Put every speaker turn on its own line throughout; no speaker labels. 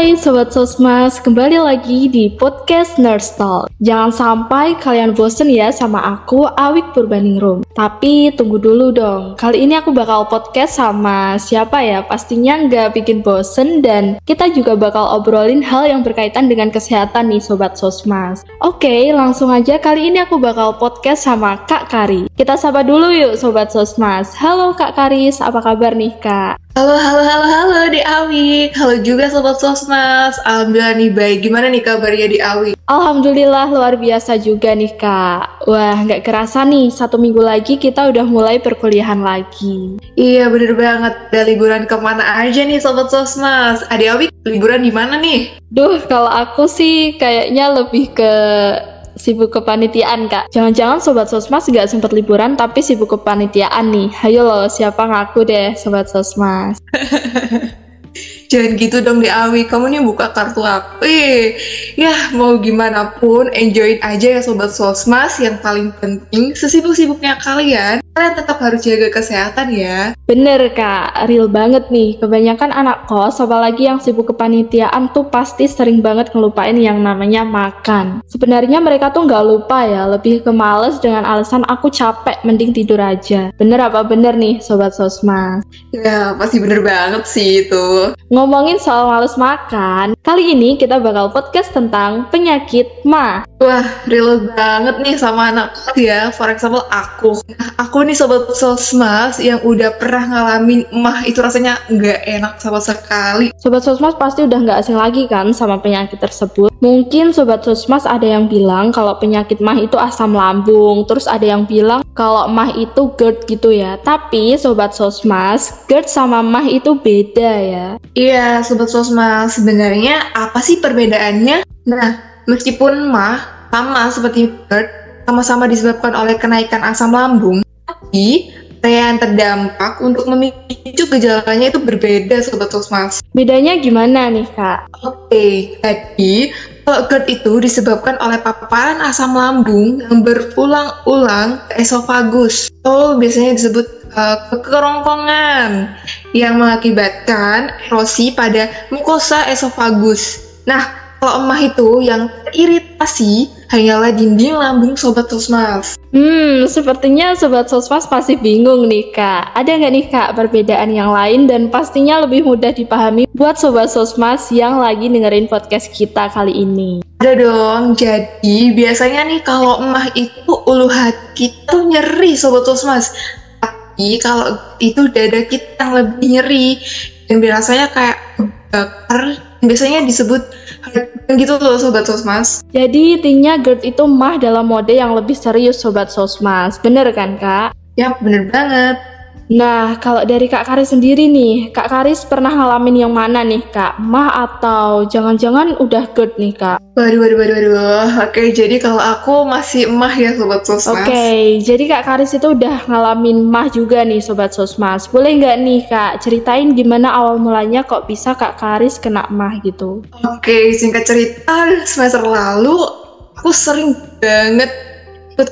Hai Sobat Sosmas, kembali lagi di podcast Nurse Talk. Jangan sampai kalian bosen ya sama aku, Awik Purbaningrum. Tapi tunggu dulu dong, kali ini aku bakal podcast sama siapa ya? Pastinya nggak bikin bosen dan kita juga bakal obrolin hal yang berkaitan dengan kesehatan nih Sobat Sosmas. Oke, langsung aja kali ini aku bakal podcast sama Kak Kari. Kita sapa dulu yuk Sobat Sosmas. Halo Kak Karis, apa kabar nih Kak?
Halo, halo, halo, halo Awi. Halo juga Sobat Sosmas. Alhamdulillah nih baik. Gimana nih kabarnya di Awi?
Alhamdulillah luar biasa juga nih kak. Wah nggak kerasa nih satu minggu lagi kita udah mulai perkuliahan lagi.
Iya bener banget. Udah liburan ke mana aja nih Sobat Sosmas? Adi Awi liburan di mana nih?
Duh kalau aku sih kayaknya lebih ke sibuk kepanitiaan kak. Jangan-jangan sobat sosmas nggak sempat liburan tapi sibuk kepanitiaan nih. Hayo loh siapa ngaku deh sobat sosmas.
Jangan gitu dong di Awi, kamu nih buka kartu aku. Eh, ya mau gimana pun, enjoyin aja ya sobat sosmas. Yang paling penting, sesibuk-sibuknya kalian, kalian tetap harus jaga kesehatan ya.
Bener kak, real banget nih. Kebanyakan anak kos, apalagi yang sibuk kepanitiaan tuh pasti sering banget ngelupain yang namanya makan. Sebenarnya mereka tuh nggak lupa ya, lebih ke males dengan alasan aku capek, mending tidur aja. Bener apa bener nih sobat sosmas?
Ya, pasti bener banget sih itu.
Ngomongin soal males makan, kali ini kita bakal podcast tentang penyakit mah.
Wah, real banget nih sama anak ya. For example, aku. Aku nih sobat sosmas yang udah pernah ngalamin mah itu rasanya nggak enak sama sekali.
Sobat Sosmas pasti udah nggak asing lagi kan sama penyakit tersebut. Mungkin Sobat Sosmas ada yang bilang kalau penyakit mah itu asam lambung, terus ada yang bilang kalau mah itu GERD gitu ya. Tapi Sobat Sosmas, GERD sama mah itu beda ya.
Iya, sobat sosmas. Sebenarnya apa sih perbedaannya? Nah, meskipun mah sama seperti GERD, sama-sama disebabkan oleh kenaikan asam lambung, tapi area yang terdampak untuk memicu gejalanya itu berbeda sobat sosmas.
Bedanya gimana nih kak?
Oke, jadi kalau GERD itu disebabkan oleh paparan asam lambung yang berulang-ulang ke esofagus. Itu biasanya disebut uh, kekerongkongan yang mengakibatkan erosi pada mukosa esofagus. Nah, kalau emah itu yang teriritasi hanyalah dinding lambung sobat sosmas.
Hmm, sepertinya sobat sosmas pasti bingung nih kak. Ada nggak nih kak perbedaan yang lain dan pastinya lebih mudah dipahami buat sobat sosmas yang lagi dengerin podcast kita kali ini.
Ada dong, jadi biasanya nih kalau emah itu ulu hati kita tuh nyeri sobat sosmas. Tapi kalau itu dada kita yang lebih nyeri dan biasanya kayak bakar biasanya disebut gitu loh sobat sosmas
Jadi intinya GERD itu mah dalam mode yang lebih serius sobat sosmas. Bener kan kak?
ya bener banget
Nah, kalau dari Kak Karis sendiri nih, Kak Karis pernah ngalamin yang mana nih, Kak? Mah atau jangan-jangan udah GERD nih, Kak?
waduh waduh waduh waduh oke jadi kalau aku masih emah ya sobat sosmas
Oke, jadi Kak Karis itu udah ngalamin mah juga nih, Sobat Sosmas. Boleh nggak nih, Kak, ceritain gimana awal mulanya kok bisa Kak Karis kena mah gitu?
Oke, singkat cerita, semester lalu aku sering banget ikut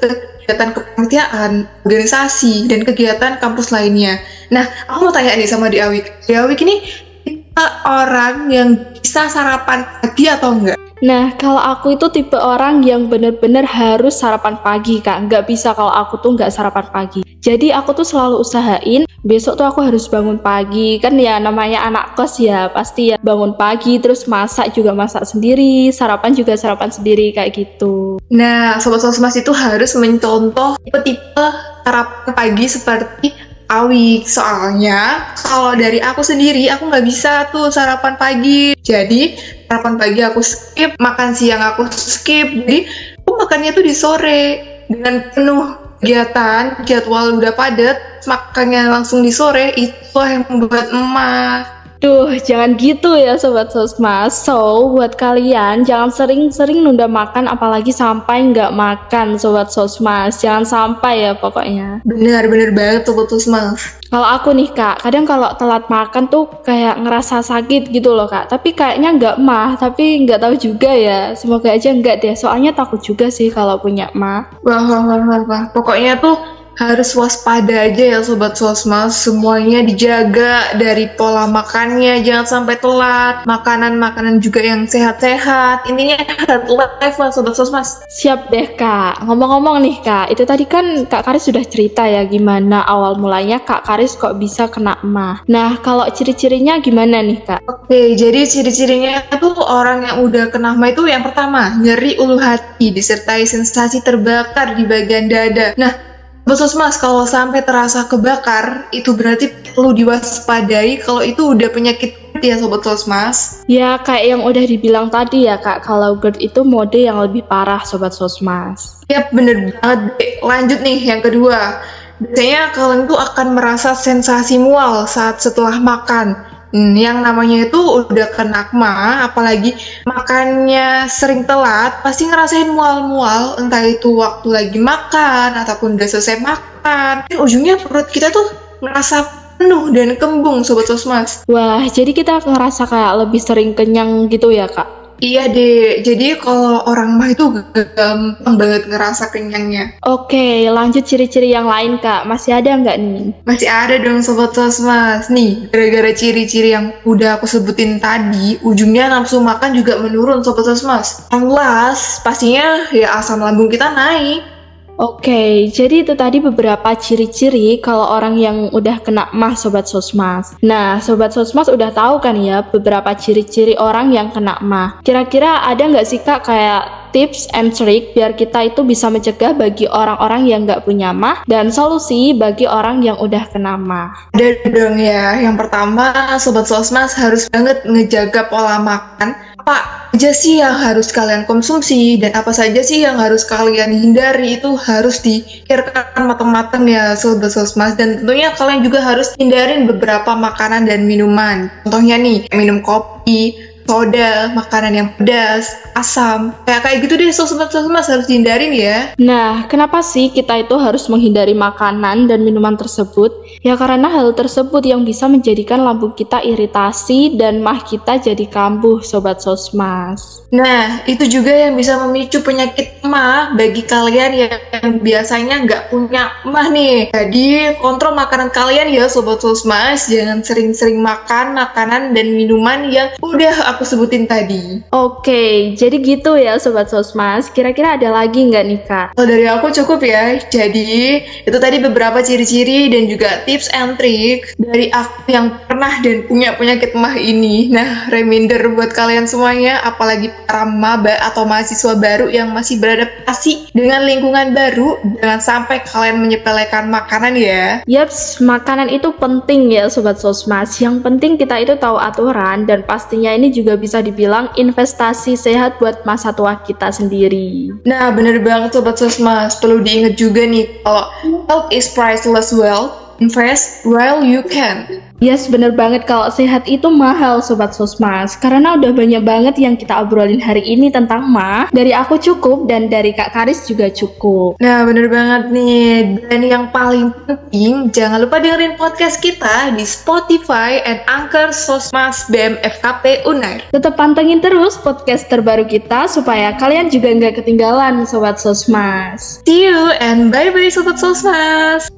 kegiatan kepanitiaan, organisasi, dan kegiatan kampus lainnya. Nah, aku mau tanya nih sama Diawik. Diawik ini kita orang yang bisa sarapan pagi atau enggak?
Nah, kalau aku itu tipe orang yang bener-bener harus sarapan pagi, Kak. Nggak bisa kalau aku tuh nggak sarapan pagi. Jadi aku tuh selalu usahain besok tuh aku harus bangun pagi. Kan ya namanya anak kos ya, pasti ya bangun pagi, terus masak juga masak sendiri, sarapan juga sarapan sendiri kayak gitu.
Nah, Sobat Sosmas itu harus mencontoh tipe-tipe sarapan pagi seperti Awi. Soalnya, kalau dari aku sendiri, aku nggak bisa tuh sarapan pagi. Jadi, sarapan pagi aku skip, makan siang aku skip. Jadi, aku makannya tuh di sore. Dengan penuh kegiatan, jadwal udah padat, makannya langsung di sore, itu yang membuat emas.
Duh, jangan gitu ya Sobat Sosmas. So, buat kalian jangan sering-sering nunda makan apalagi sampai nggak makan Sobat Sosmas. Jangan sampai ya pokoknya.
Benar-benar banget Sobat Sosmas.
Kalau aku nih kak, kadang kalau telat makan tuh kayak ngerasa sakit gitu loh kak. Tapi kayaknya nggak mah, tapi nggak tahu juga ya. Semoga aja nggak deh. Soalnya takut juga sih kalau punya mah.
Wah, wah, wah, wah, wah. Pokoknya tuh harus waspada aja ya Sobat Sosmas. Semuanya dijaga dari pola makannya, jangan sampai telat. Makanan-makanan juga yang sehat-sehat. Intinya health life lah Sobat Sosmas.
Siap deh Kak. Ngomong-ngomong nih Kak, itu tadi kan Kak Karis sudah cerita ya gimana awal mulanya Kak Karis kok bisa kena mah. Nah, kalau ciri-cirinya gimana nih Kak?
Oke, jadi ciri-cirinya tuh orang yang udah kena mah itu yang pertama, nyeri ulu hati disertai sensasi terbakar di bagian dada. Nah, Mas, kalau sampai terasa kebakar, itu berarti perlu diwaspadai kalau itu udah penyakit ya Sobat Sosmas.
Ya, kayak yang udah dibilang tadi ya Kak, kalau GERD itu mode yang lebih parah Sobat Sosmas.
Yap, bener banget. Lanjut nih, yang kedua. Biasanya kalian tuh akan merasa sensasi mual saat setelah makan Hmm, yang namanya itu udah kena akma, apalagi makannya sering telat, pasti ngerasain mual-mual, entah itu waktu lagi makan ataupun udah selesai makan. Ujungnya perut kita tuh ngerasa penuh dan kembung, Sobat Sosmas.
Wah, jadi kita ngerasa kayak lebih sering kenyang gitu ya, Kak?
Iya deh, jadi kalau orang mah itu gampang banget ngerasa kenyangnya.
Oke, lanjut ciri-ciri yang lain kak, masih ada nggak nih?
Masih ada dong Sobat Sosmas. Nih, gara-gara ciri-ciri yang udah aku sebutin tadi, ujungnya nafsu makan juga menurun Sobat Sosmas. Yang las, pastinya ya asam lambung kita naik.
Oke, jadi itu tadi beberapa ciri-ciri kalau orang yang udah kena mah Sobat Sosmas. Nah, Sobat Sosmas udah tahu kan ya beberapa ciri-ciri orang yang kena mah. Kira-kira ada nggak sih Kak kayak tips and trick biar kita itu bisa mencegah bagi orang-orang yang nggak punya mah dan solusi bagi orang yang udah kena mah?
Ada dong ya. Yang pertama, Sobat Sosmas harus banget ngejaga pola makan apa aja sih yang harus kalian konsumsi dan apa saja sih yang harus kalian hindari? Itu harus dipikirkan matang-matang ya sobat sosmas dan tentunya kalian juga harus hindarin beberapa makanan dan minuman. Contohnya nih minum kopi soda, makanan yang pedas, asam. Kayak kayak gitu deh, sobat-sobat harus dihindarin ya.
Nah, kenapa sih kita itu harus menghindari makanan dan minuman tersebut? Ya karena hal tersebut yang bisa menjadikan lambung kita iritasi dan mah kita jadi kambuh, sobat sosmas.
Nah, itu juga yang bisa memicu penyakit mah bagi kalian yang biasanya nggak punya mah nih. Jadi, kontrol makanan kalian ya, sobat sosmas. Jangan sering-sering makan makanan dan minuman yang udah aku sebutin tadi.
Oke, jadi gitu ya Sobat Sosmas. Kira-kira ada lagi nggak nih Kak?
Kalau dari aku cukup ya. Jadi itu tadi beberapa ciri-ciri dan juga tips and trick dari aku yang pernah dan punya penyakit mah ini. Nah, reminder buat kalian semuanya, apalagi para maba atau mahasiswa baru yang masih beradaptasi dengan lingkungan baru, jangan sampai kalian menyepelekan makanan ya.
Yaps, makanan itu penting ya Sobat Sosmas. Yang penting kita itu tahu aturan dan pastinya ini juga juga bisa dibilang investasi sehat buat masa tua kita sendiri.
Nah, bener banget Sobat Sosmas. Perlu diingat juga nih, kalau health is priceless wealth, invest while you can.
Yes, bener banget. Kalau sehat itu mahal Sobat Sosmas. Karena udah banyak banget yang kita obrolin hari ini tentang mah Dari aku cukup dan dari Kak Karis juga cukup.
Nah bener banget nih. Dan yang paling penting jangan lupa dengerin podcast kita di Spotify and Anchor Sosmas BMFKP Unair.
Tetap pantengin terus podcast terbaru kita supaya kalian juga nggak ketinggalan Sobat Sosmas.
See you and bye-bye Sobat Sosmas